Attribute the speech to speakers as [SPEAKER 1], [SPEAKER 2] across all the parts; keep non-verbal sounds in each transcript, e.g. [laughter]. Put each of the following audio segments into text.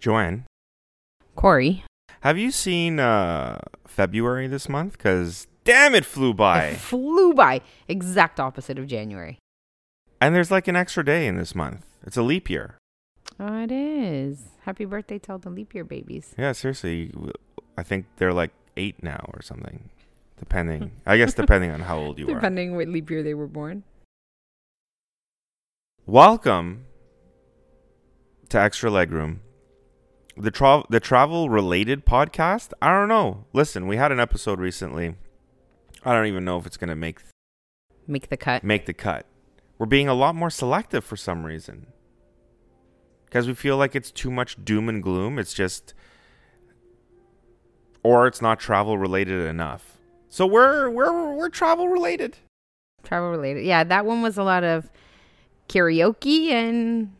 [SPEAKER 1] Joanne,
[SPEAKER 2] Cory.
[SPEAKER 1] have you seen uh, February this month? Because damn, it flew by.
[SPEAKER 2] It flew by. Exact opposite of January.
[SPEAKER 1] and there's like an extra day in this month. It's a leap year.
[SPEAKER 2] Oh, it is. Happy birthday to all the leap year babies.
[SPEAKER 1] Yeah, seriously. I think they're like eight now or something. Depending, [laughs] I guess, depending on how old you are.
[SPEAKER 2] Depending what leap year they were born.
[SPEAKER 1] Welcome to Extra Legroom, the tra- the travel related podcast. I don't know. Listen, we had an episode recently. I don't even know if it's gonna make
[SPEAKER 2] Make the cut.
[SPEAKER 1] make the cut. We're being a lot more selective for some reason because we feel like it's too much doom and gloom. It's just, or it's not travel related enough. So we're we're we're travel related.
[SPEAKER 2] Travel related. Yeah, that one was a lot of karaoke and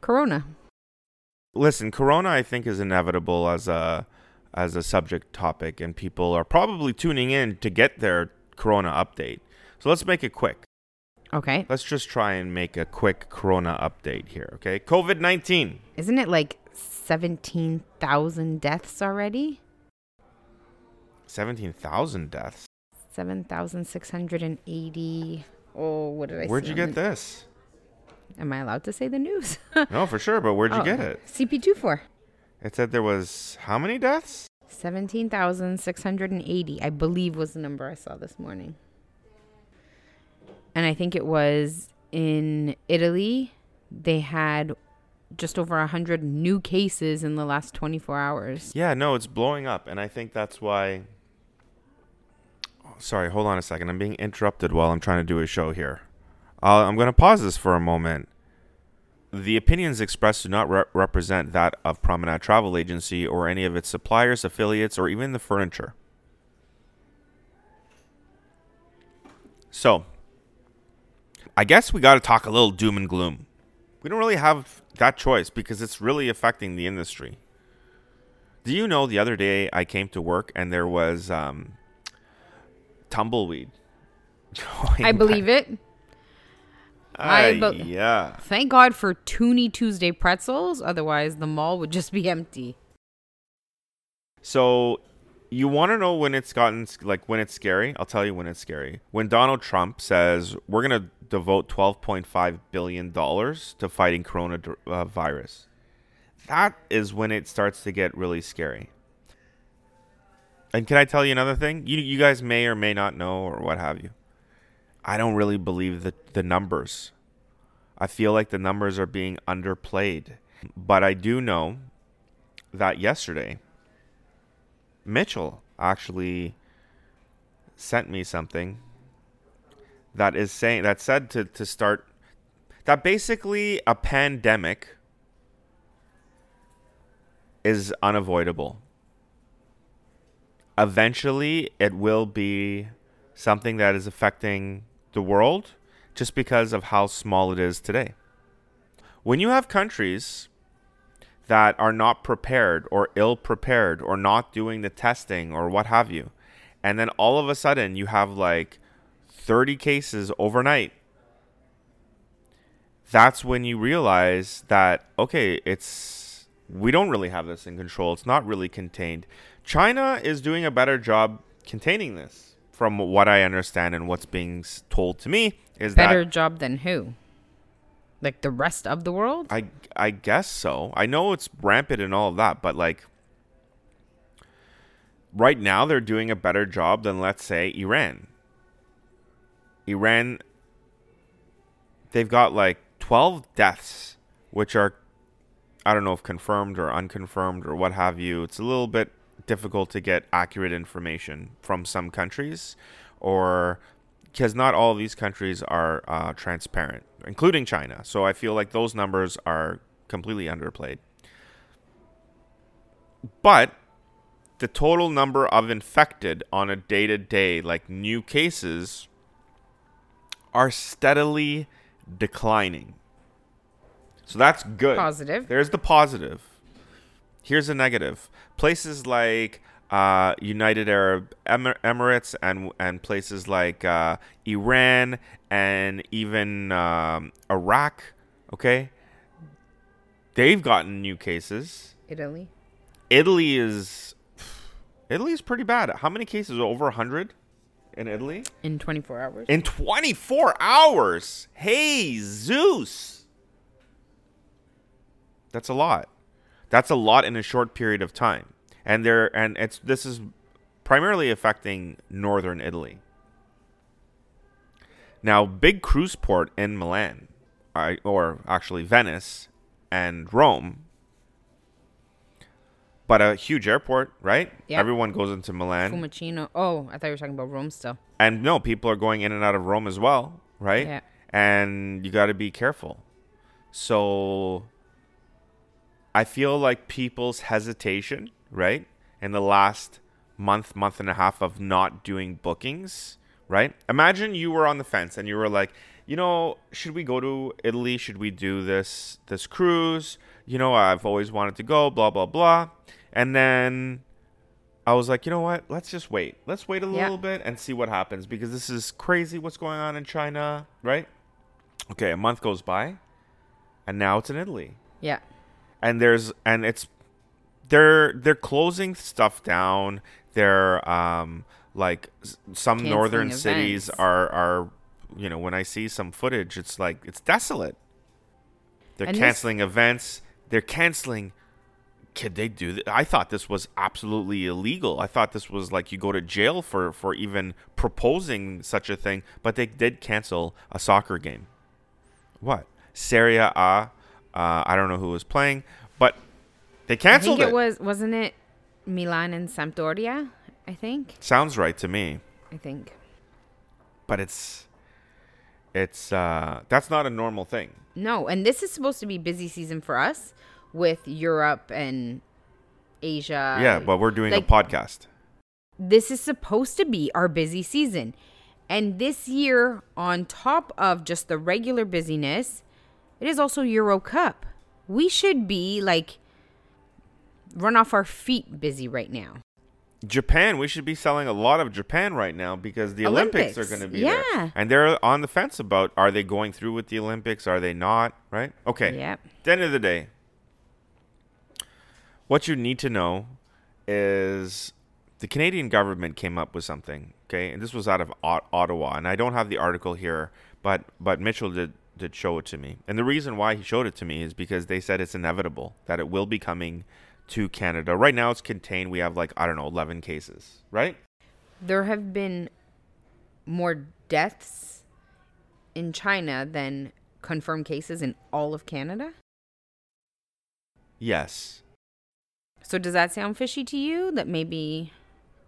[SPEAKER 2] Corona.
[SPEAKER 1] Listen, Corona I think is inevitable as a as a subject topic, and people are probably tuning in to get their Corona update. So let's make it quick.
[SPEAKER 2] Okay.
[SPEAKER 1] Let's just try and make a quick Corona update here, okay? COVID nineteen.
[SPEAKER 2] Isn't it like 17,000 deaths already?
[SPEAKER 1] Seventeen thousand deaths.
[SPEAKER 2] 7,680. Oh, what did I
[SPEAKER 1] Where'd you get
[SPEAKER 2] the-
[SPEAKER 1] this?
[SPEAKER 2] Am I allowed to say the news? [laughs]
[SPEAKER 1] No, for sure, but where'd you
[SPEAKER 2] Oh,
[SPEAKER 1] get it?
[SPEAKER 2] CP24.
[SPEAKER 1] It said there was how many deaths?
[SPEAKER 2] 17,680, I believe was the number I saw this morning. And I think it was in Italy. They had just over 100 new cases in the last 24 hours.
[SPEAKER 1] Yeah, no, it's blowing up, and I think that's why. Oh, sorry, hold on a second. I'm being interrupted while I'm trying to do a show here. Uh, I'm going to pause this for a moment. The opinions expressed do not re- represent that of Promenade Travel Agency or any of its suppliers, affiliates, or even the furniture. So, I guess we got to talk a little doom and gloom. We don't really have that choice because it's really affecting the industry. Do you know the other day I came to work and there was um, tumbleweed? [laughs]
[SPEAKER 2] I believe it. I bel-
[SPEAKER 1] yeah.
[SPEAKER 2] Thank God for Toonie Tuesday pretzels. Otherwise, the mall would just be empty.
[SPEAKER 1] So you want to know when it's gotten like when it's scary? I'll tell you when it's scary. When Donald Trump says we're gonna devote 12.5 billion dollars to fighting coronavirus, uh, that is when it starts to get really scary. And can I tell you another thing? You you guys may or may not know or what have you. I don't really believe the the numbers. I feel like the numbers are being underplayed. But I do know that yesterday Mitchell actually sent me something that is saying that said to, to start that basically a pandemic is unavoidable. Eventually, it will be something that is affecting the world just because of how small it is today. When you have countries that are not prepared or ill prepared or not doing the testing or what have you. And then all of a sudden you have like 30 cases overnight. That's when you realize that, okay, it's, we don't really have this in control. It's not really contained. China is doing a better job containing this, from what I understand and what's being told to me, is
[SPEAKER 2] Better
[SPEAKER 1] that
[SPEAKER 2] job than who? Like the rest of the world?
[SPEAKER 1] I I guess so. I know it's rampant and all of that, but like right now they're doing a better job than let's say Iran. Iran they've got like 12 deaths which are I don't know if confirmed or unconfirmed or what have you. It's a little bit difficult to get accurate information from some countries or because not all of these countries are uh, transparent, including China. So I feel like those numbers are completely underplayed. But the total number of infected on a day to day, like new cases, are steadily declining. So that's good.
[SPEAKER 2] Positive.
[SPEAKER 1] There's the positive. Here's the negative. Places like uh, United Arab Emir- Emirates and and places like uh, Iran and even um, Iraq, okay, they've gotten new cases
[SPEAKER 2] Italy.
[SPEAKER 1] Italy is [sighs] Italy is pretty bad. How many cases? Over 100 in Italy?
[SPEAKER 2] In 24 hours.
[SPEAKER 1] In 24 hours. Hey, Zeus. That's a lot. That's a lot in a short period of time. And there and it's this is primarily affecting northern Italy. Now, big cruise port in Milan, or actually Venice and Rome, but a huge airport, right?
[SPEAKER 2] Yeah.
[SPEAKER 1] Everyone goes into Milan.
[SPEAKER 2] Fiumicino. Oh, I thought you were talking about Rome still.
[SPEAKER 1] And no, people are going in and out of Rome as well, right?
[SPEAKER 2] Yeah.
[SPEAKER 1] And you got to be careful. So I feel like people's hesitation, right, in the last month, month and a half of not doing bookings, right? Imagine you were on the fence and you were like, you know, should we go to Italy? Should we do this this cruise? You know, I've always wanted to go, blah blah blah. And then I was like, you know what? Let's just wait. Let's wait a
[SPEAKER 2] Yeah.
[SPEAKER 1] little bit and see what happens because this is crazy what's going on in China, right? Okay, a month goes by and now it's in Italy.
[SPEAKER 2] Yeah.
[SPEAKER 1] And there's and it's they're they're closing stuff down. They're um like some
[SPEAKER 2] Canceling
[SPEAKER 1] northern cities are are you know, when I see some footage, it's like it's desolate. They're
[SPEAKER 2] And this-
[SPEAKER 1] canceling events. They're canceling could they do that? I thought this was absolutely illegal. I thought this was like you go to jail for for even proposing such a thing. But they did cancel a soccer game. What Serie A? Uh, I don't know who was playing, but they
[SPEAKER 2] I
[SPEAKER 1] canceled
[SPEAKER 2] think
[SPEAKER 1] it.
[SPEAKER 2] it was wasn't it Milan and Sampdoria? I think.
[SPEAKER 1] Sounds right to me,
[SPEAKER 2] I think.
[SPEAKER 1] but it's it's uh that's not a normal thing.
[SPEAKER 2] No, and this is supposed to be busy season for us with Europe and Asia.
[SPEAKER 1] yeah, but we're doing
[SPEAKER 2] like-
[SPEAKER 1] a podcast.
[SPEAKER 2] this is supposed to be our busy season. And this year, on top of just the regular busyness, it is also Euro Cup. We should be like run off our feet busy right now.
[SPEAKER 1] Japan, we should be selling a lot of Japan right now because the Olympics,
[SPEAKER 2] Olympics,
[SPEAKER 1] are going to be
[SPEAKER 2] yeah.
[SPEAKER 1] there. And they're on the fence about are they going through with the Olympics? Are they not? Right? Okay.
[SPEAKER 2] Yep.
[SPEAKER 1] At the end of the day, what you need to know is the Canadian government came up with something, okay? And this was out of Ottawa, and I don't have the article here, but but Mitchell did did show it to me. And the reason why he showed it to me is because they said it's inevitable that it will be coming to Canada. Right now it's contained. We have like I don't know, 11 cases, right?
[SPEAKER 2] There have been more deaths in China than confirmed cases in all of Canada.
[SPEAKER 1] Yes.
[SPEAKER 2] So does that sound fishy to you that maybe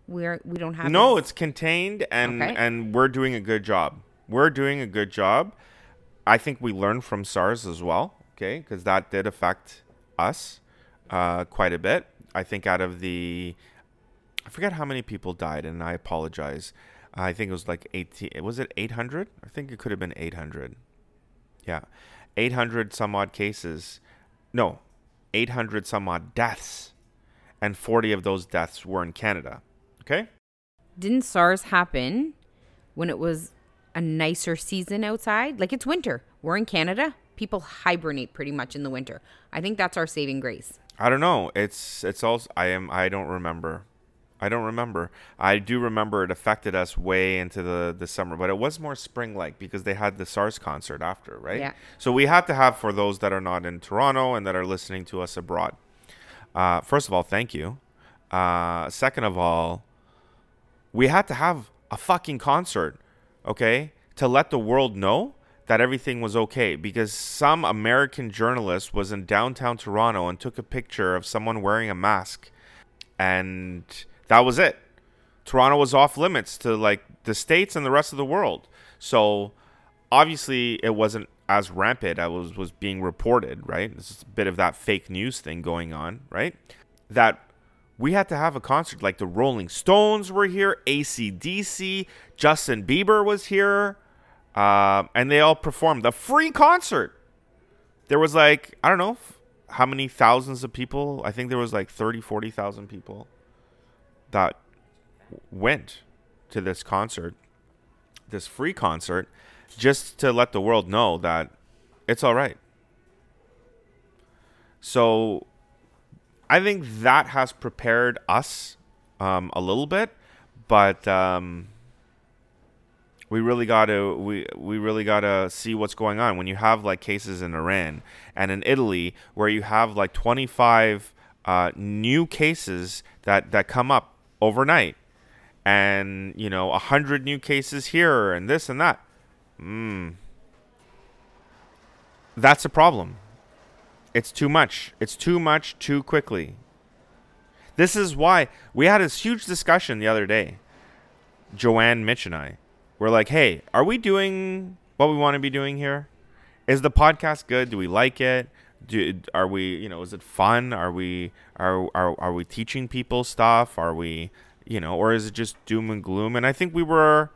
[SPEAKER 2] we're we don't have
[SPEAKER 1] No,
[SPEAKER 2] as-
[SPEAKER 1] it's contained and
[SPEAKER 2] Okay.
[SPEAKER 1] and we're doing a good job. We're doing a good job. I think we learned from SARS as well, okay? Cuz that did affect us uh, quite a bit. I think out of the I forget how many people died and I apologize. I think it was like 18 was it 800? I think it could have been 800. Yeah. 800 some odd cases. No, 800 some odd deaths. And 40 of those deaths were in Canada. Okay?
[SPEAKER 2] didn't SARS happen when it was a nicer season outside? Like it's winter. We're in Canada. People hibernate pretty much in the winter. I think that's our saving grace.
[SPEAKER 1] I don't know. It's it's also I am I don't remember. I don't remember. I do remember it affected us way into the the summer, but it was more spring like because they had the SARS concert after, right?
[SPEAKER 2] Yeah.
[SPEAKER 1] So we had to have for those that are not in Toronto and that are listening to us abroad. Uh, first of all, thank you. Uh, second of all, we had to have a fucking concert, okay, to let the world know that everything was okay because some American journalist was in downtown Toronto and took a picture of someone wearing a mask and that was it. Toronto was off limits to like the states and the rest of the world. So obviously it wasn't as rampant as was was being reported, right? This is a bit of that fake news thing going on, right? That we had to have a concert like the Rolling Stones were here, ACDC, Justin Bieber was here, um, and they all performed a free concert. There was like, I don't know how many thousands of people. I think there was like 30, 40,000 people that went to this concert, this free concert, just to let the world know that it's all right. So I think that has prepared us um, a little bit, but um, we really got to we we really got to see what's going on when you have like cases in Iran and in Italy where you have like 25 uh, new cases that that come up overnight and you know a 100 new cases here and this and that mm. that's a problem it's too much it's too much too quickly this is why we had this huge discussion the other day joanne mitch and i we're like, hey, are we doing what we want to be doing here? Is the podcast good? Do we like it? Do, are we, you know, is it fun? Are we, are, are, are we teaching people stuff? Are we, you know, or is it just doom and gloom? And I think we were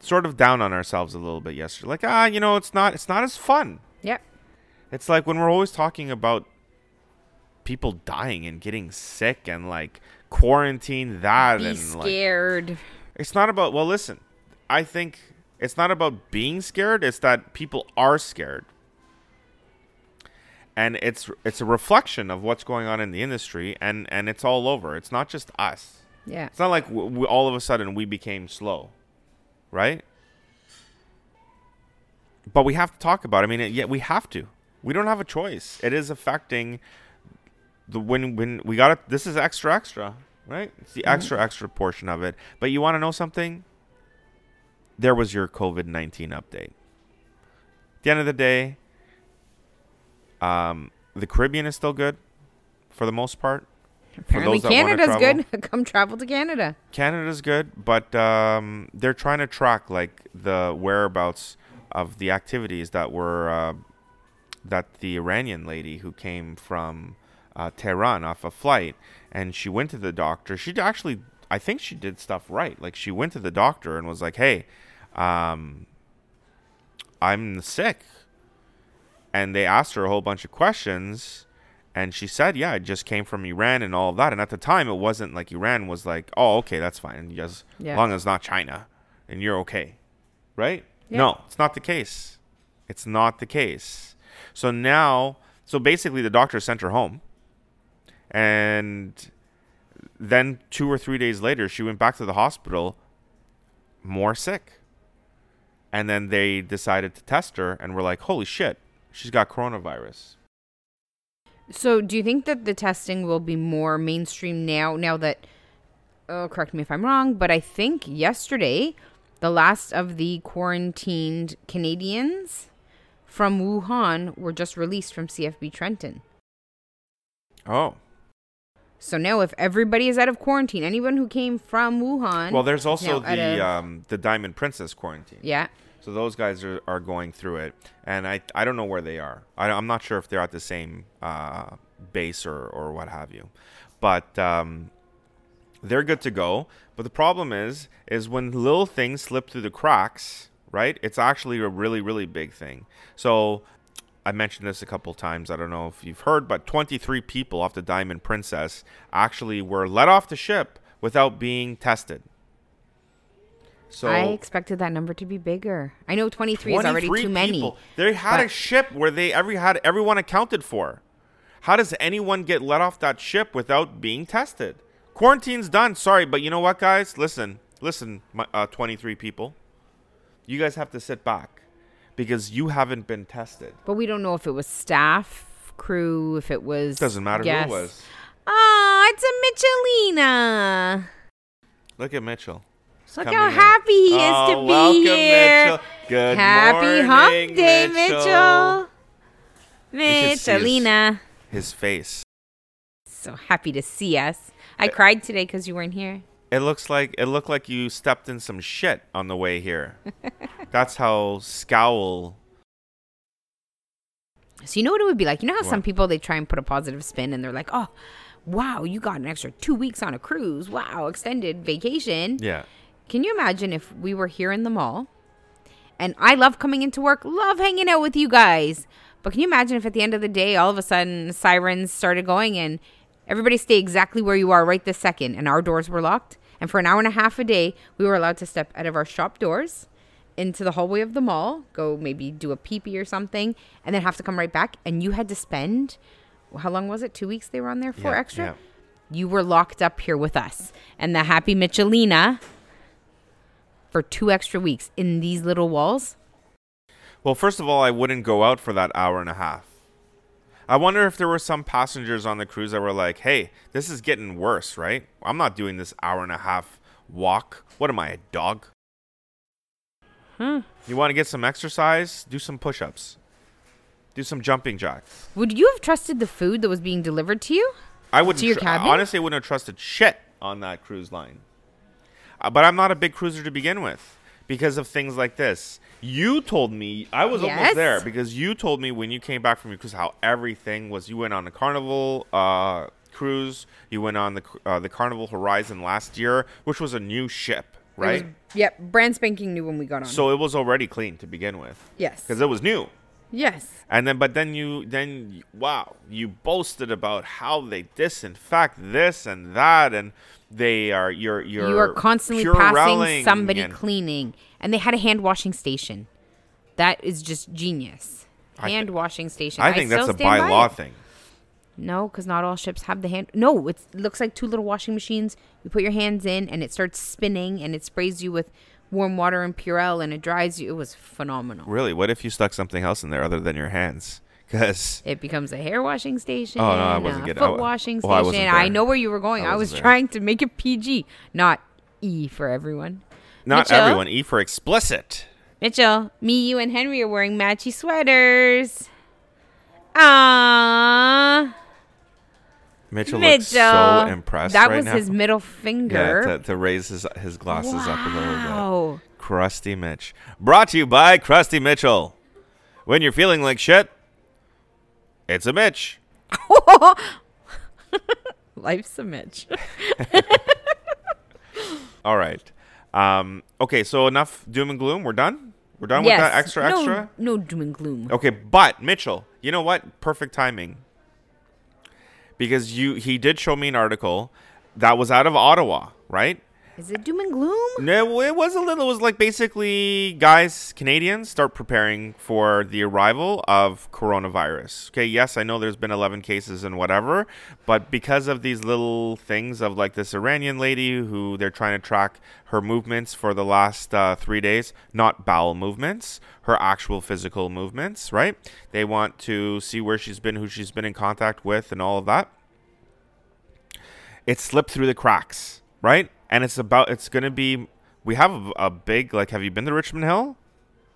[SPEAKER 1] sort of down on ourselves a little bit yesterday. Like, ah, you know, it's not, it's not as fun.
[SPEAKER 2] Yep.
[SPEAKER 1] It's like when we're always talking about people dying and getting sick and like quarantine that
[SPEAKER 2] Be
[SPEAKER 1] and
[SPEAKER 2] scared.
[SPEAKER 1] like it's not about well listen I think it's not about being scared, it's that people are scared. And it's it's a reflection of what's going on in the industry and and it's all over. It's not just us.
[SPEAKER 2] Yeah.
[SPEAKER 1] It's not like w- w- all of a sudden we became slow. Right? But we have to talk about. It. I mean, it, yeah, we have to. We don't have a choice. It is affecting the when when we got it. This is extra extra, right? It's the extra extra portion of it. But you want to know something? there was your COVID 19 update. At the end of the day, um, the Caribbean is still good for the most part.
[SPEAKER 2] Apparently, Canada's good. [laughs] Come travel to Canada.
[SPEAKER 1] Canada's good, but um, they're trying to track like the whereabouts of the activities that were uh, that the Iranian lady who came from uh, Tehran off a flight, and she went to the doctor. She actually, I think she did stuff right. Like she went to the doctor and was like, "Hey, um, I'm sick," and they asked her a whole bunch of questions. And she said, "Yeah, I just came from Iran and all of that." And at the time, it wasn't like Iran was like, "Oh, okay, that's fine, as
[SPEAKER 2] Yeah.
[SPEAKER 1] long as it's not China, and you're okay." right?
[SPEAKER 2] Yeah.
[SPEAKER 1] No, it's not the case. It's not the case. So now, so basically, the doctor sent her home, and then two or three days later, she went back to the hospital, more sick. And then they decided to test her, and were like, "Holy shit, she's got coronavirus."
[SPEAKER 2] So, do you think that the testing will be more mainstream now? Now that, oh, correct me if I'm wrong, but I think yesterday, the last of the quarantined Canadians from Wuhan were just released from CFB Trenton.
[SPEAKER 1] Oh,
[SPEAKER 2] So now, if everybody is out of quarantine, anyone who came from Wuhan,
[SPEAKER 1] well, there's also the
[SPEAKER 2] of-
[SPEAKER 1] um, the Diamond Princess quarantine.
[SPEAKER 2] yeah,
[SPEAKER 1] So those guys are, are going through it, and I I don't know where they are. I, I'm not sure if they're at the same uh, base or or what have you, but um, they're good to go. But the problem is is when little things slip through the cracks, right? It's actually a really really big thing. So. I mentioned this a couple times. I don't know if you've heard, but 23 people off the Diamond Princess actually were let off the ship without being tested. So
[SPEAKER 2] I expected that number to be bigger. I know 23 is already
[SPEAKER 1] 23
[SPEAKER 2] too many.
[SPEAKER 1] people. They had a ship where they every had everyone accounted for. How does anyone get let off that ship without being tested? Quarantine's done. Sorry, but you know what, guys? Listen, listen, my, uh, 23 people. You guys have to sit back because you haven't been tested.
[SPEAKER 2] But we don't know if it was staff, crew, if it was.
[SPEAKER 1] Doesn't matter
[SPEAKER 2] guests.
[SPEAKER 1] who it was.
[SPEAKER 2] Oh, it's a Michelina.
[SPEAKER 1] Look at Mitchell.
[SPEAKER 2] Look
[SPEAKER 1] coming
[SPEAKER 2] how
[SPEAKER 1] in.
[SPEAKER 2] happy he is
[SPEAKER 1] oh,
[SPEAKER 2] to be
[SPEAKER 1] welcome,
[SPEAKER 2] here.
[SPEAKER 1] Mitchell. Good
[SPEAKER 2] Happy
[SPEAKER 1] morning,
[SPEAKER 2] hump day, Mitchell.
[SPEAKER 1] should see his-
[SPEAKER 2] Michelina.
[SPEAKER 1] His face.
[SPEAKER 2] So happy to see us. I uh, cried today because you weren't here.
[SPEAKER 1] It looks like it looked like you stepped in some shit on the way here. [laughs] That's how scowl.
[SPEAKER 2] So you know what it would be like? You know how some people they try and put a positive spin and they're like, "Oh, wow, you got an extra 2 weeks on a cruise. Wow, extended vacation."
[SPEAKER 1] Yeah.
[SPEAKER 2] Can you imagine if we were here in the mall? And I love coming into work, love hanging out with you guys. But can you imagine if at the end of the day, all of a sudden sirens started going and everybody stay exactly where you are right this second and our doors were locked? And for an hour and a half a day, we were allowed to step out of our shop doors into the hallway of the mall, go maybe do a pee pee or something, and then have to come right back. And you had to spend how long was it? Two weeks they were on there for
[SPEAKER 1] Yeah,
[SPEAKER 2] extra?
[SPEAKER 1] yeah.
[SPEAKER 2] You were locked up here with us and the happy Michelina for two extra weeks in these little walls.
[SPEAKER 1] Well, first of all, I wouldn't go out for that hour and a half. I wonder if there were some passengers on the cruise that were like, "Hey, this is getting worse, right? I'm not doing this hour and a half walk. What am I, a dog?"
[SPEAKER 2] Hmm.
[SPEAKER 1] You want to get some exercise? Do some push-ups. Do some jumping jacks.
[SPEAKER 2] Would you have trusted the food that was being delivered to you?
[SPEAKER 1] I wouldn't.
[SPEAKER 2] To your
[SPEAKER 1] tr-
[SPEAKER 2] cabin?
[SPEAKER 1] honestly, I wouldn't have trusted shit on that cruise line. Uh, but I'm not a big cruiser to begin with because of things like this. You told me I was
[SPEAKER 2] Yes.
[SPEAKER 1] almost there because you told me when you came back from your cruise how everything was. You went on the Carnival uh, cruise. You went on the uh, the Carnival Horizon last year, which was a new ship,
[SPEAKER 2] It was-
[SPEAKER 1] right?
[SPEAKER 2] yep, brand spanking new when we got on.
[SPEAKER 1] So it was already clean to begin with
[SPEAKER 2] yes.
[SPEAKER 1] because it was new.
[SPEAKER 2] Yes.
[SPEAKER 1] And then, but then you, then wow, you boasted about how they disinfect this and that, and they are you're you're
[SPEAKER 2] you are constantly passing somebody
[SPEAKER 1] and-
[SPEAKER 2] cleaning, and they had a hand washing station. That is just genius.
[SPEAKER 1] I
[SPEAKER 2] Hand washing station.
[SPEAKER 1] I think that's a by law
[SPEAKER 2] it.
[SPEAKER 1] thing.
[SPEAKER 2] No, because not all ships have the hand. No, it's, it looks like two little washing machines. You put your hands in, and it starts spinning, and it sprays you with warm water and Purell, and it dries you. It was phenomenal.
[SPEAKER 1] Really, what if you stuck something else in there other than your hands? Because
[SPEAKER 2] It becomes a hair washing station.
[SPEAKER 1] Oh, no, I wasn't getting-
[SPEAKER 2] foot
[SPEAKER 1] I-
[SPEAKER 2] washing
[SPEAKER 1] well, I
[SPEAKER 2] station. I,
[SPEAKER 1] there.
[SPEAKER 2] know where you were going.
[SPEAKER 1] I
[SPEAKER 2] I, was
[SPEAKER 1] there.
[SPEAKER 2] trying to make it PG, not E for everyone.
[SPEAKER 1] not
[SPEAKER 2] Mitchell?
[SPEAKER 1] everyone. E for explicit.
[SPEAKER 2] Mitchell, me, you, and Henry are wearing matchy sweaters. Ah,
[SPEAKER 1] Mitchell,
[SPEAKER 2] Mitchell.
[SPEAKER 1] looks so impressed
[SPEAKER 2] That
[SPEAKER 1] right
[SPEAKER 2] was
[SPEAKER 1] now.
[SPEAKER 2] his middle
[SPEAKER 1] yeah,
[SPEAKER 2] finger.
[SPEAKER 1] to, to raise his his glasses up a little bit.
[SPEAKER 2] Wow.
[SPEAKER 1] Krusty Mitch. Brought to you by Krusty Mitchell. When you're feeling like shit, it's a Mitch. [laughs]
[SPEAKER 2] Life's a Mitch. [laughs]
[SPEAKER 1] All right. Um, okay, so enough doom and gloom. We're done. We're done
[SPEAKER 2] yes.
[SPEAKER 1] with that extra
[SPEAKER 2] no,
[SPEAKER 1] extra.
[SPEAKER 2] No doom and gloom.
[SPEAKER 1] Okay, but Mitchell, you know what? Perfect timing. Because you he did show me an article that was out of Ottawa, right?
[SPEAKER 2] Is it doom and gloom?
[SPEAKER 1] No, it was a little. It was like basically, guys, Canadians start preparing for the arrival of coronavirus. Okay, yes, I know there's been 11 cases and whatever, but because of these little things of like this Iranian lady who they're trying to track her movements for the last uh, three days, not bowel movements, her actual physical movements, right? They want to see where she's been, who she's been in contact with, and all of that it slipped through the cracks, right? And it's about it's gonna be. We have a, a big like. Have you been to Richmond Hill?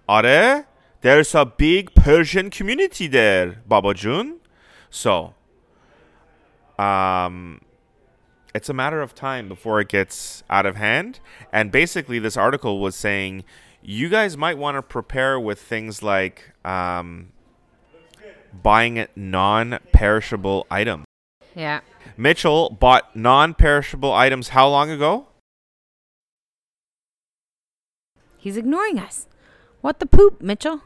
[SPEAKER 1] Are there? there's a big Persian community there, Baba June. So, um, it's a matter of time before it gets out of hand. And basically, this article was saying you guys might want to prepare with things like um, buying non-perishable items.
[SPEAKER 2] Yeah.
[SPEAKER 1] Mitchell bought non-perishable items how long ago?
[SPEAKER 2] He's ignoring us. What the poop, Mitchell?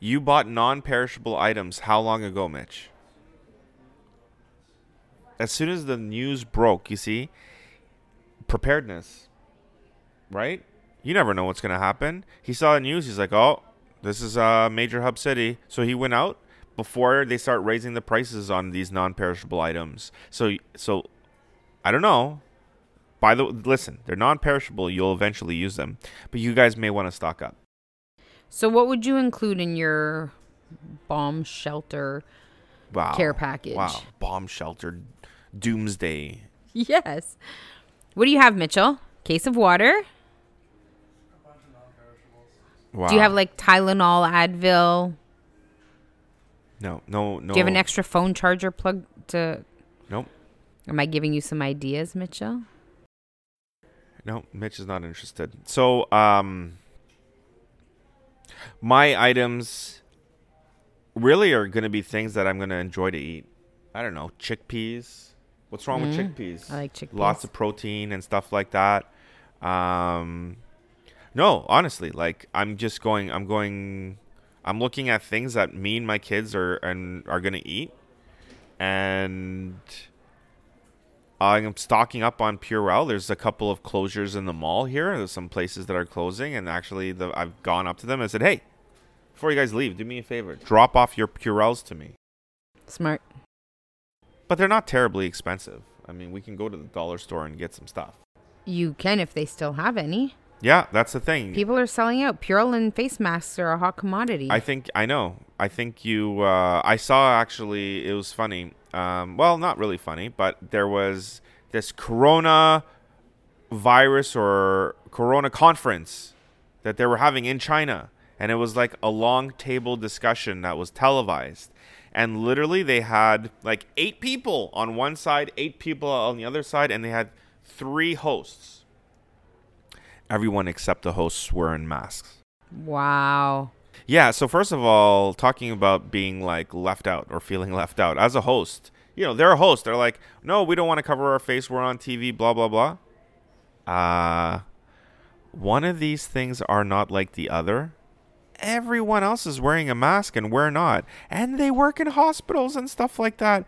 [SPEAKER 1] You bought non-perishable items how long ago, Mitch? As soon as the news broke, you see, preparedness, right? You never know what's going to happen. He saw the news, he's like, "Oh, this is a major hub city." So he went out before they start raising the prices on these non-perishable items. So so I don't know. By the listen, they're non-perishable. You'll eventually use them, but you guys may want to stock up.
[SPEAKER 2] So, what would you include in your bomb shelter?
[SPEAKER 1] Wow.
[SPEAKER 2] Care package.
[SPEAKER 1] Wow. Bomb shelter, doomsday.
[SPEAKER 2] Yes. What do you have, Mitchell? Case of water?
[SPEAKER 1] Wow.
[SPEAKER 2] Do you have like Tylenol, Advil?
[SPEAKER 1] No, no, no?
[SPEAKER 2] Do you have an extra phone charger plug to?
[SPEAKER 1] Nope.
[SPEAKER 2] Am I giving you some ideas, Mitchell?
[SPEAKER 1] No, Mitch is not interested. So, um, my items really are going to be things that I'm going to enjoy to eat. I don't know, chickpeas. What's wrong with chickpeas?
[SPEAKER 2] Mm, I like chickpeas.
[SPEAKER 1] Lots of protein and stuff like that. Um, no, honestly, like I'm just going. I'm going. I'm looking at things that me and my kids are and are going to eat, and I'm stocking up on Purell. There's a couple of closures in the mall here. There's some places that are closing, and actually, the, I've gone up to them and said, "Hey, before you guys leave, do me a favor. Drop off your Purells to me."
[SPEAKER 2] Smart.
[SPEAKER 1] but they're not terribly expensive. I mean, we can go to the dollar store and get some stuff.
[SPEAKER 2] You can if they still have any.
[SPEAKER 1] Yeah, that's the thing.
[SPEAKER 2] People are selling out. Purell face masks are a hot commodity.
[SPEAKER 1] I think I know. I think you. Uh, I saw actually. It was funny. Um, well, not really funny, but there was this Corona virus or Corona conference that they were having in China, and it was like a long table discussion that was televised. And literally, they had like eight people on one side, eight people on the other side, and they had three hosts everyone except the hosts were in masks.
[SPEAKER 2] Wow.
[SPEAKER 1] Yeah, so first of all, talking about being like left out or feeling [laughs] left out as a host, you know, they're a host. They're like, no, we don't want to cover our face. We're on TV, blah, blah, blah. Uh, one of these things are not like the other. Everyone else is wearing a mask and we're not. And they work in hospitals and stuff like that.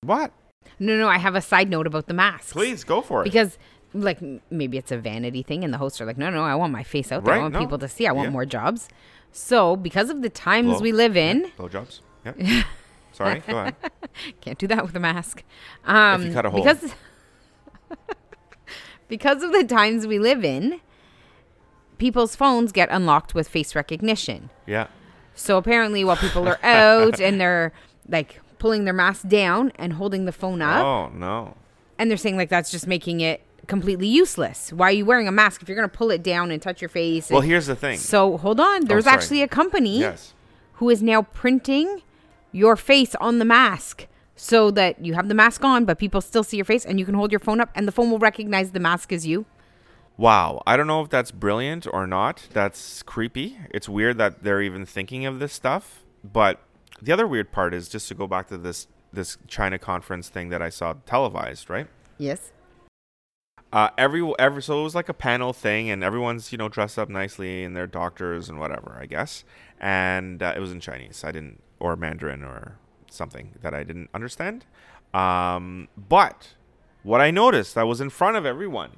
[SPEAKER 1] What?
[SPEAKER 2] No, no, I have a side note about the masks.
[SPEAKER 1] Please go for it.
[SPEAKER 2] Because like maybe it's a vanity thing and the hosts are like no no i want my face out there
[SPEAKER 1] Right,
[SPEAKER 2] i want
[SPEAKER 1] no.
[SPEAKER 2] people to see i want
[SPEAKER 1] Yeah.
[SPEAKER 2] more jobs so because of the times
[SPEAKER 1] Blow-
[SPEAKER 2] we live in
[SPEAKER 1] Blowjobs. Yeah. [laughs] Sorry, go ahead. [laughs]
[SPEAKER 2] can't do that with a mask um
[SPEAKER 1] you cut a hole.
[SPEAKER 2] because [laughs] because of the times we live in people's phones get unlocked with face recognition
[SPEAKER 1] Yeah.
[SPEAKER 2] so apparently while people are out and they're like pulling their mask down and holding the phone up
[SPEAKER 1] Oh, no.
[SPEAKER 2] and they're saying like that's just making it completely useless. Why are you wearing a mask if you're going to pull it down and touch your face?
[SPEAKER 1] Well,
[SPEAKER 2] and-
[SPEAKER 1] here's the thing.
[SPEAKER 2] so hold on. Oh, There's
[SPEAKER 1] sorry.
[SPEAKER 2] actually a company
[SPEAKER 1] Yes.
[SPEAKER 2] who is now printing your face on the mask so that you have the mask on, but people still see your face and you can hold your phone up and the phone will recognize the mask as you.
[SPEAKER 1] Wow. I don't know if that's brilliant or not. That's creepy. It's weird that they're even thinking of this stuff. But the other weird part is just to go back to this this China conference thing that I saw televised, right?
[SPEAKER 2] Yes.
[SPEAKER 1] Uh, every every so it was like a panel thing, and everyone's you know dressed up nicely, and they're doctors and whatever, I guess. And uh, it was in Chinese. I didn't or Mandarin or something that I didn't understand. Um, but what I noticed that was in front of everyone,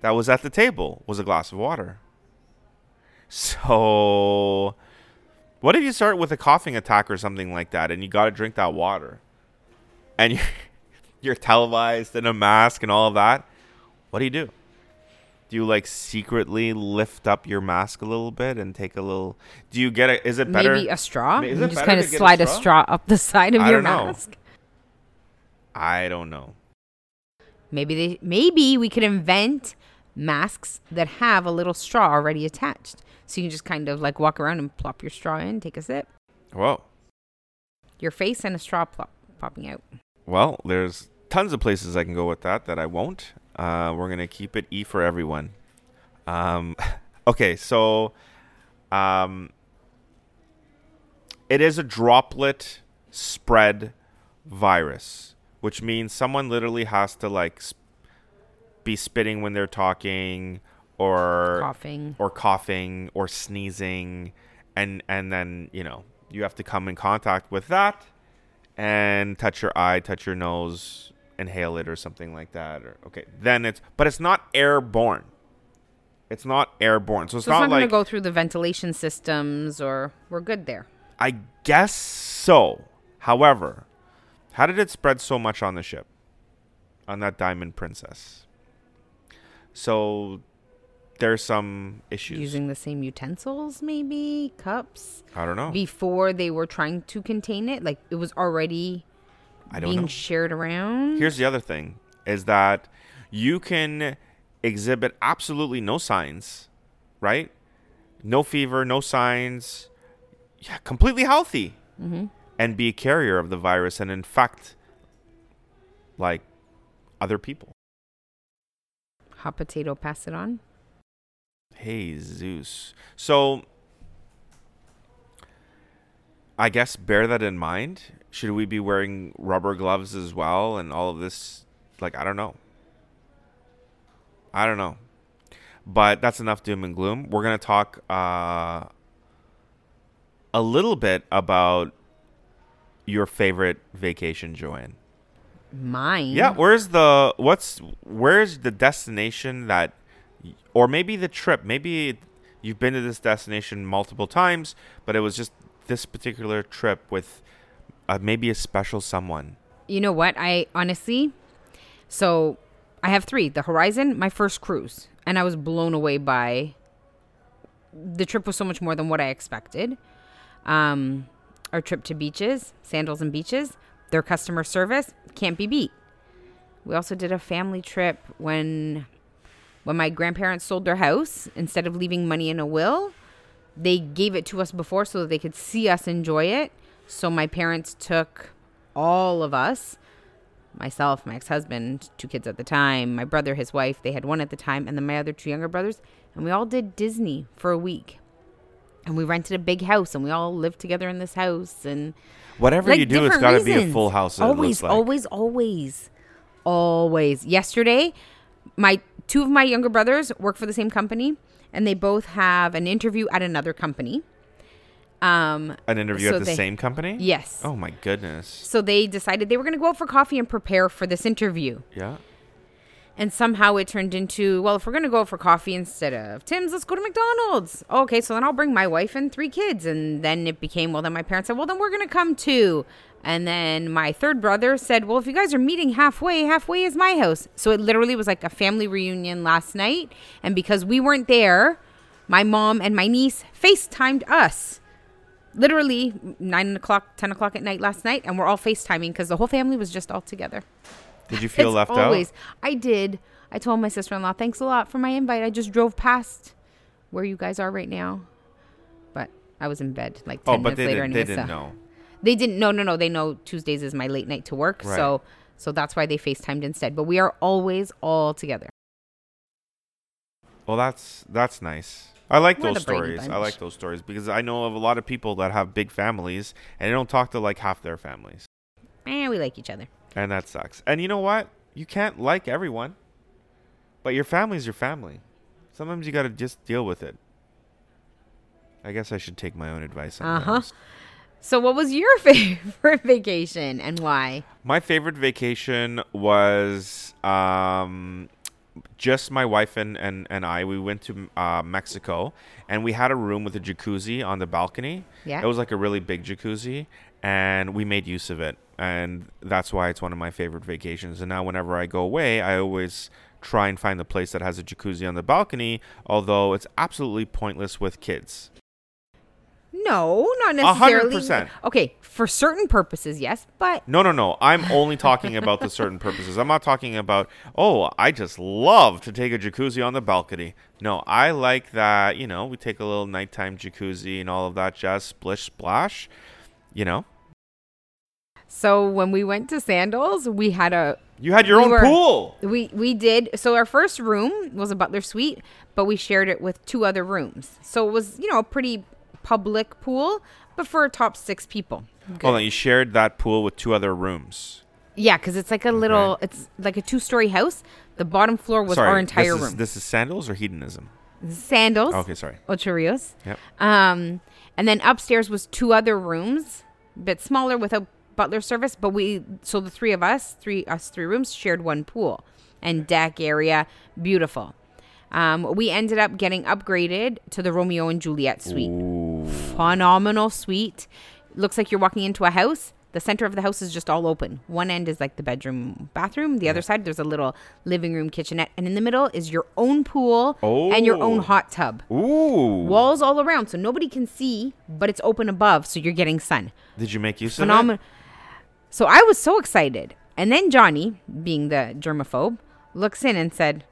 [SPEAKER 1] that was at the table, was a glass of water. So, what if you start with a coughing attack or something like that, and you got to drink that water, and you're, [laughs] you're televised in a mask and all of that? What do you do? Do you like secretly lift up your mask a little bit and take a little? Do you get a? Is it better?
[SPEAKER 2] Maybe a straw.
[SPEAKER 1] Is
[SPEAKER 2] you just kind of
[SPEAKER 1] get a
[SPEAKER 2] slide a
[SPEAKER 1] straw?
[SPEAKER 2] straw up the [laughs] side of
[SPEAKER 1] I
[SPEAKER 2] your
[SPEAKER 1] know.
[SPEAKER 2] mask.
[SPEAKER 1] I don't know.
[SPEAKER 2] Maybe they maybe we could invent masks that have a little straw already attached. So you can just kind of like walk around and plop your straw in, take a sip.
[SPEAKER 1] Whoa.
[SPEAKER 2] Your face and a straw plop, popping out.
[SPEAKER 1] Well, there's tons of places I can go with that that I won't. Uh, we're gonna keep it E for everyone. Um, [laughs] okay, so um, it is a droplet spread virus, which means someone literally has to like sp- be spitting when they're talking or
[SPEAKER 2] Coughing.
[SPEAKER 1] or coughing or sneezing and and then you know you have to come in contact with that and touch your eye touch your nose inhale it or something like that or okay then it's but it's not airborne. It's not airborne. So it's
[SPEAKER 2] So it's
[SPEAKER 1] not,
[SPEAKER 2] not going
[SPEAKER 1] like
[SPEAKER 2] to go through the ventilation systems, or we're good there.
[SPEAKER 1] i guess so. However how did it spread so much on the ship on that diamond princess? So there's some issues.
[SPEAKER 2] Using the same utensils, maybe? Cups.
[SPEAKER 1] i don't know.
[SPEAKER 2] Before they were trying to contain it, like it was already
[SPEAKER 1] i don't
[SPEAKER 2] being
[SPEAKER 1] know
[SPEAKER 2] shared around.
[SPEAKER 1] Here's the other thing is that you can exhibit absolutely no signs, right? No fever, no signs, yeah, completely healthy, mm-hmm. and be a carrier of the virus and infect like other people.
[SPEAKER 2] Hot potato, pass it on.
[SPEAKER 1] Hey, Zeus. So, I guess bear that in mind. Should we be wearing rubber gloves as well and all of this? Like, I don't know. I don't know. But that's enough doom and gloom. We're going to talk uh, a little bit about your favorite vacation, Joanne.
[SPEAKER 2] Mine.
[SPEAKER 1] Yeah, where's the what's where's the destination that or maybe the trip, maybe you've been to this destination multiple times, but it was just this particular trip with uh, maybe a special someone.
[SPEAKER 2] You know what? I honestly, so I have three. The Horizon, my first cruise, and I was blown away by. The trip was so much more than what I expected. Um, our trip to beaches, sandals and beaches, their customer service can't be beat. We also did a family trip when when my grandparents sold their house instead of leaving money in a will they gave it to us before so that they could see us enjoy it so my parents took all of us myself my ex-husband two kids at the time my brother his wife they had one at the time and then my other two younger brothers and we all did disney for a week and we rented a big house and we all lived together in this house and
[SPEAKER 1] Whatever
[SPEAKER 2] like
[SPEAKER 1] you do, it's got to be a full house.
[SPEAKER 2] Always,
[SPEAKER 1] like.
[SPEAKER 2] always, always, always. Yesterday, my two of my younger brothers work for the same company, and they both have an interview at another company. Um,
[SPEAKER 1] An interview
[SPEAKER 2] so
[SPEAKER 1] at the
[SPEAKER 2] they-
[SPEAKER 1] same company.
[SPEAKER 2] yes.
[SPEAKER 1] Oh my goodness.
[SPEAKER 2] So they decided they were going to go out for coffee and prepare for this interview.
[SPEAKER 1] Yeah.
[SPEAKER 2] And somehow it turned into, well, if we're going to go for coffee instead of Tim's, let's go to McDonald's. Okay, so then I'll bring my wife and three kids. And then it became, well, then my parents said, well, then we're going to come too. And then my third brother said, well, if you guys are meeting halfway, halfway is my house. So it literally was like a family reunion last night. And because we weren't there, my mom and my niece FaceTimed us. Literally nine o'clock, 10 o'clock at night last night. And we're all FaceTiming because the whole family was just all together.
[SPEAKER 1] Did you feel
[SPEAKER 2] It's
[SPEAKER 1] left
[SPEAKER 2] always.
[SPEAKER 1] out?
[SPEAKER 2] I did. I told my sister in law, thanks a lot for my invite. I just drove past where you guys are right now. But I was in bed like 10
[SPEAKER 1] Oh,
[SPEAKER 2] minutes later.
[SPEAKER 1] didn't. They didn't know.
[SPEAKER 2] They didn't. No, no, no. They know Tuesdays is my late night to work.
[SPEAKER 1] Right.
[SPEAKER 2] So, so that's why they FaceTimed instead. But we are always all together.
[SPEAKER 1] Well, that's that's nice. I like
[SPEAKER 2] We're
[SPEAKER 1] those stories. I like those stories because I know of a lot of people that have big families and they don't talk to like half their families,
[SPEAKER 2] Eh, we like each other.
[SPEAKER 1] And that sucks. And you know what? You can't like everyone, but your family's your family. Sometimes you got to just deal with it. I guess I should take my own advice on
[SPEAKER 2] Uh-huh.
[SPEAKER 1] those.
[SPEAKER 2] So, what was your [laughs] favorite vacation and why?
[SPEAKER 1] My favorite vacation was um, just my wife and, and, and I. We went to uh, Mexico and we had a room with a jacuzzi on the balcony.
[SPEAKER 2] Yeah.
[SPEAKER 1] It was like a really big jacuzzi and we made use of it. And that's why it's one of my favorite vacations. And now, whenever I go away, I always try and find the place that has a jacuzzi on the balcony, although it's absolutely pointless with kids.
[SPEAKER 2] No, not
[SPEAKER 1] A 100%.
[SPEAKER 2] Okay, for certain purposes, yes, but
[SPEAKER 1] No, no, no. I'm only talking about the certain purposes. I'm not talking about, oh, I just love to take a jacuzzi on the balcony. No, I like that, you know, we take a little nighttime jacuzzi and all of that jazz, splish, splash, you know.
[SPEAKER 2] So when we went to Sandals, we had a
[SPEAKER 1] You had your
[SPEAKER 2] We
[SPEAKER 1] own
[SPEAKER 2] were-
[SPEAKER 1] pool.
[SPEAKER 2] We we did. So our first room was a butler suite, but we shared it with two other rooms. So it was, you know, a pretty public pool, but for a top 6 people.
[SPEAKER 1] Hold on, you shared that pool with two other rooms.
[SPEAKER 2] Yeah, cuz it's like a little it's like a two-story house. The bottom floor was
[SPEAKER 1] sorry,
[SPEAKER 2] our entire
[SPEAKER 1] this is,
[SPEAKER 2] room.
[SPEAKER 1] This is sandals or hedonism?
[SPEAKER 2] Sandals,
[SPEAKER 1] Okay, sorry.
[SPEAKER 2] Ocho Rios.
[SPEAKER 1] Yep.
[SPEAKER 2] Um and then upstairs was two other rooms, a bit smaller without butler service, but we so the three of us, three us three rooms shared one pool and deck area, beautiful. Um, we ended up getting upgraded to the Romeo and Juliet suite.
[SPEAKER 1] Ooh.
[SPEAKER 2] Phenomenal suite. Looks like you're walking into a house. The center of the house is just all open. One end is like the bedroom, bathroom. The other side, there's a little living room, kitchenette, and in the middle is your own pool and your own
[SPEAKER 1] Oh.
[SPEAKER 2] hot tub
[SPEAKER 1] Ooh.
[SPEAKER 2] walls all around so nobody can see but it's open above so you're getting sun
[SPEAKER 1] Did you make use of that?
[SPEAKER 2] phenomenal so i was so excited and then johnny being the germaphobe looks in and said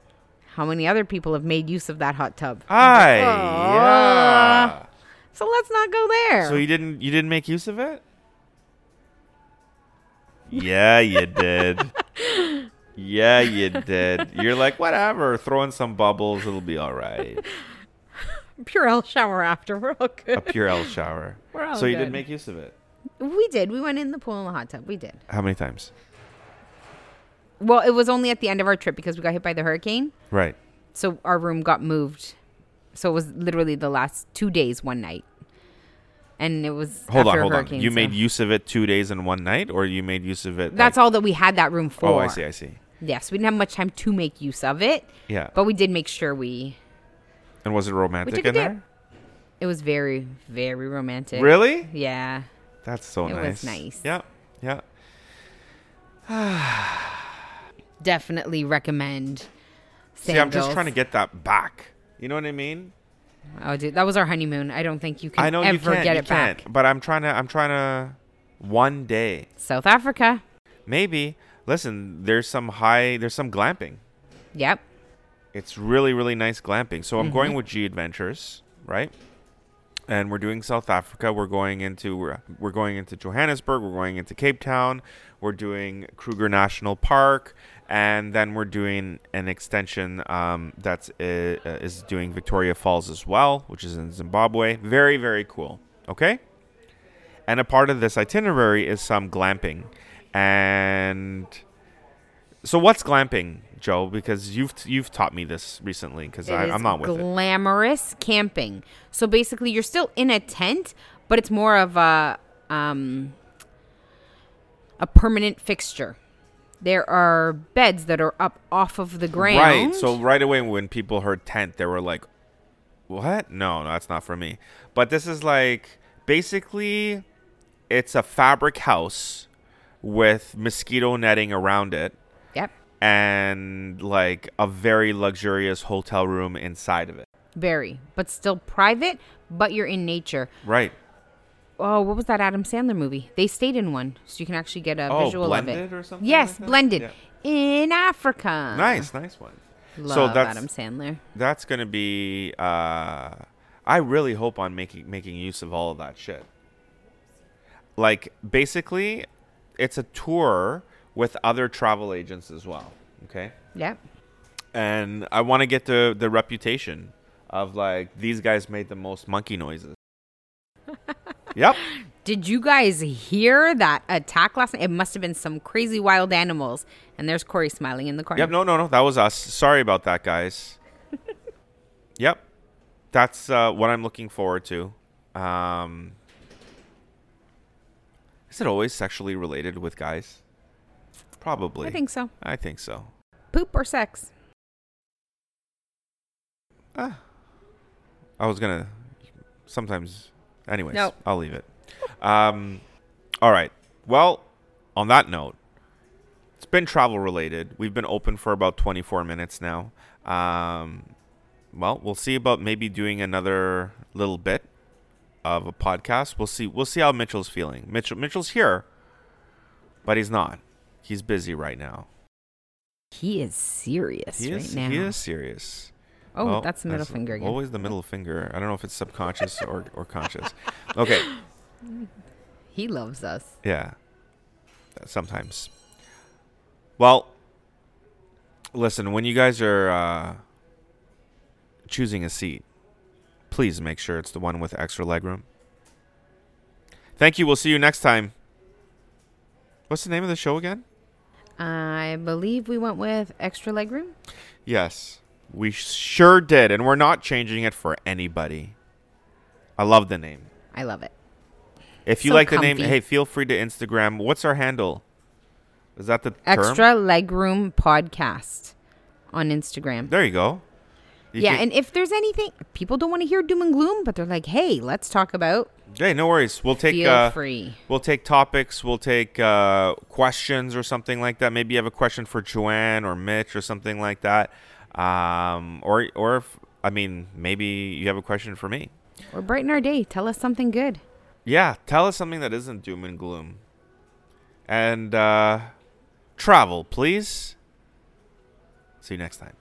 [SPEAKER 2] how many other people have made use of that hot tub
[SPEAKER 1] it? Hi.
[SPEAKER 2] Aw.
[SPEAKER 1] Yeah.
[SPEAKER 2] so let's not go there
[SPEAKER 1] So you didn't you didn't make use of it? Yeah, you did. [laughs] yeah, you did. You're like, whatever, throw in some bubbles, it'll be all right. [laughs]
[SPEAKER 2] purell shower after we're all good
[SPEAKER 1] A Purell shower.
[SPEAKER 2] We're all
[SPEAKER 1] so you
[SPEAKER 2] good.
[SPEAKER 1] did make use of it.
[SPEAKER 2] We did we went in the pool and the hot tub we did
[SPEAKER 1] How many times?
[SPEAKER 2] well it was only at the end of our trip because we got hit by the hurricane
[SPEAKER 1] Right.
[SPEAKER 2] so our room got moved so it was literally the last two days one night and it was
[SPEAKER 1] Hold on, hold on. You
[SPEAKER 2] so-
[SPEAKER 1] made use of it two days and one night, or you made use of it?
[SPEAKER 2] that's
[SPEAKER 1] like-
[SPEAKER 2] all that we had that room for
[SPEAKER 1] Oh, I see, I see.
[SPEAKER 2] yes we didn't have much time to make use of it
[SPEAKER 1] Yeah.
[SPEAKER 2] but we did make sure we
[SPEAKER 1] And was it romantic in
[SPEAKER 2] dip.
[SPEAKER 1] there?
[SPEAKER 2] it was very very romantic
[SPEAKER 1] Really?
[SPEAKER 2] yeah
[SPEAKER 1] That's so
[SPEAKER 2] It
[SPEAKER 1] nice.
[SPEAKER 2] was nice.
[SPEAKER 1] Yeah. Yeah. [sighs]
[SPEAKER 2] Definitely recommend.
[SPEAKER 1] See, I'm just trying to get that back. You know what I mean?
[SPEAKER 2] Oh, dude, that was our honeymoon. I don't think you can
[SPEAKER 1] I know
[SPEAKER 2] ever
[SPEAKER 1] you
[SPEAKER 2] get
[SPEAKER 1] you
[SPEAKER 2] it back.
[SPEAKER 1] can't. But I'm trying to. I'm trying to. One day,
[SPEAKER 2] South Africa.
[SPEAKER 1] maybe. Listen, there's some high. There's some glamping.
[SPEAKER 2] Yep.
[SPEAKER 1] It's really, really nice glamping. So I'm
[SPEAKER 2] Mm-hmm.
[SPEAKER 1] going with G Adventures, right? And we're doing South Africa. We're going into we're, we're going into Johannesburg. We're going into Cape Town. We're doing Kruger National Park, and then we're doing an extension um, that's uh, uh, is doing Victoria Falls as well, which is in Zimbabwe. Very, very cool. Okay. And a part of this itinerary is some glamping, and so what's glamping, Jo? Because you've you've taught me this recently. Because I'm not with it.
[SPEAKER 2] glamorous camping. So basically, you're still in a tent, but it's more of a um, a permanent fixture. There are beds that are up off of the ground.
[SPEAKER 1] Right. So right away when people heard tent, they were like, "What? No, no, that's not for me." But this is like basically, it's a fabric house with mosquito netting around it
[SPEAKER 2] Yep.
[SPEAKER 1] And like a very luxurious hotel room inside of it.
[SPEAKER 2] Very, but still private. But you're in nature.
[SPEAKER 1] Right.
[SPEAKER 2] Oh, what was that Adam Sandler movie? They stayed in one, so you can actually get a
[SPEAKER 1] Oh,
[SPEAKER 2] visual
[SPEAKER 1] blended
[SPEAKER 2] of it.
[SPEAKER 1] Blended or something
[SPEAKER 2] Yes,
[SPEAKER 1] like
[SPEAKER 2] blended
[SPEAKER 1] Yeah.
[SPEAKER 2] in Africa.
[SPEAKER 1] Nice, nice one.
[SPEAKER 2] Love
[SPEAKER 1] so that's
[SPEAKER 2] Adam Sandler.
[SPEAKER 1] that's gonna be. Uh, I really hope on making making use of all of that shit. Like basically, it's a tour with other travel agents as well. Okay,
[SPEAKER 2] Yep.
[SPEAKER 1] and I want to get the the reputation of like these guys made the most monkey noises. [laughs] yep.
[SPEAKER 2] Did you guys hear that attack last night? It must have been some crazy wild animals. And there's Cory smiling in the corner.
[SPEAKER 1] Yep. No, no, no. That was us. Sorry about that, guys. [laughs] yep. That's uh, what I'm looking forward to. Um, is it always sexually related with guys? Probably.
[SPEAKER 2] I think so.
[SPEAKER 1] I think so.
[SPEAKER 2] Poop or sex?
[SPEAKER 1] Ah. I was gonna. Sometimes. Anyways,
[SPEAKER 2] No.
[SPEAKER 1] I'll leave it. Um, all right. Well, on that note, it's been travel related. We've been open for about 24 minutes now. Um, well, we'll see about maybe doing another little bit of a podcast. We'll see. We'll see how Mitchell's feeling. Mitchell, Mitchell's here, but he's not. He's busy right now.
[SPEAKER 2] He is serious
[SPEAKER 1] He
[SPEAKER 2] right
[SPEAKER 1] is.
[SPEAKER 2] now.
[SPEAKER 1] He is serious.
[SPEAKER 2] Oh,
[SPEAKER 1] Well,
[SPEAKER 2] that's the middle finger again.
[SPEAKER 1] Always the middle finger. I don't know if it's subconscious or, or conscious. Okay. [laughs]
[SPEAKER 2] He loves us.
[SPEAKER 1] Yeah. Sometimes. Well, listen, when you guys are uh, choosing a seat, please make sure it's the one with extra legroom. Thank you. We'll see you next time. What's the name of the show again?
[SPEAKER 2] I believe we went with extra legroom.
[SPEAKER 1] Yes, we sure did. And we're not changing it for anybody. I love the name.
[SPEAKER 2] I love it.
[SPEAKER 1] If you
[SPEAKER 2] So
[SPEAKER 1] like the name, hey, feel free to Instagram. What's our handle? Is that the term?
[SPEAKER 2] Extra legroom podcast on Instagram.
[SPEAKER 1] There you go. You
[SPEAKER 2] yeah,
[SPEAKER 1] can-
[SPEAKER 2] and if there's anything people don't want to hear doom and gloom, but they're like, "Hey, let's talk about."
[SPEAKER 1] Hey, no worries. We'll take
[SPEAKER 2] Feel
[SPEAKER 1] uh,
[SPEAKER 2] free.
[SPEAKER 1] we'll take topics. We'll take uh, questions or something like that. Maybe you have a question for Joanne or Mitch or something like that. Um, or or if, I mean, maybe you have a question for me.
[SPEAKER 2] Or brighten our day. Tell us something good.
[SPEAKER 1] Yeah, tell us something that isn't doom and gloom. And uh, travel, please. See you next time.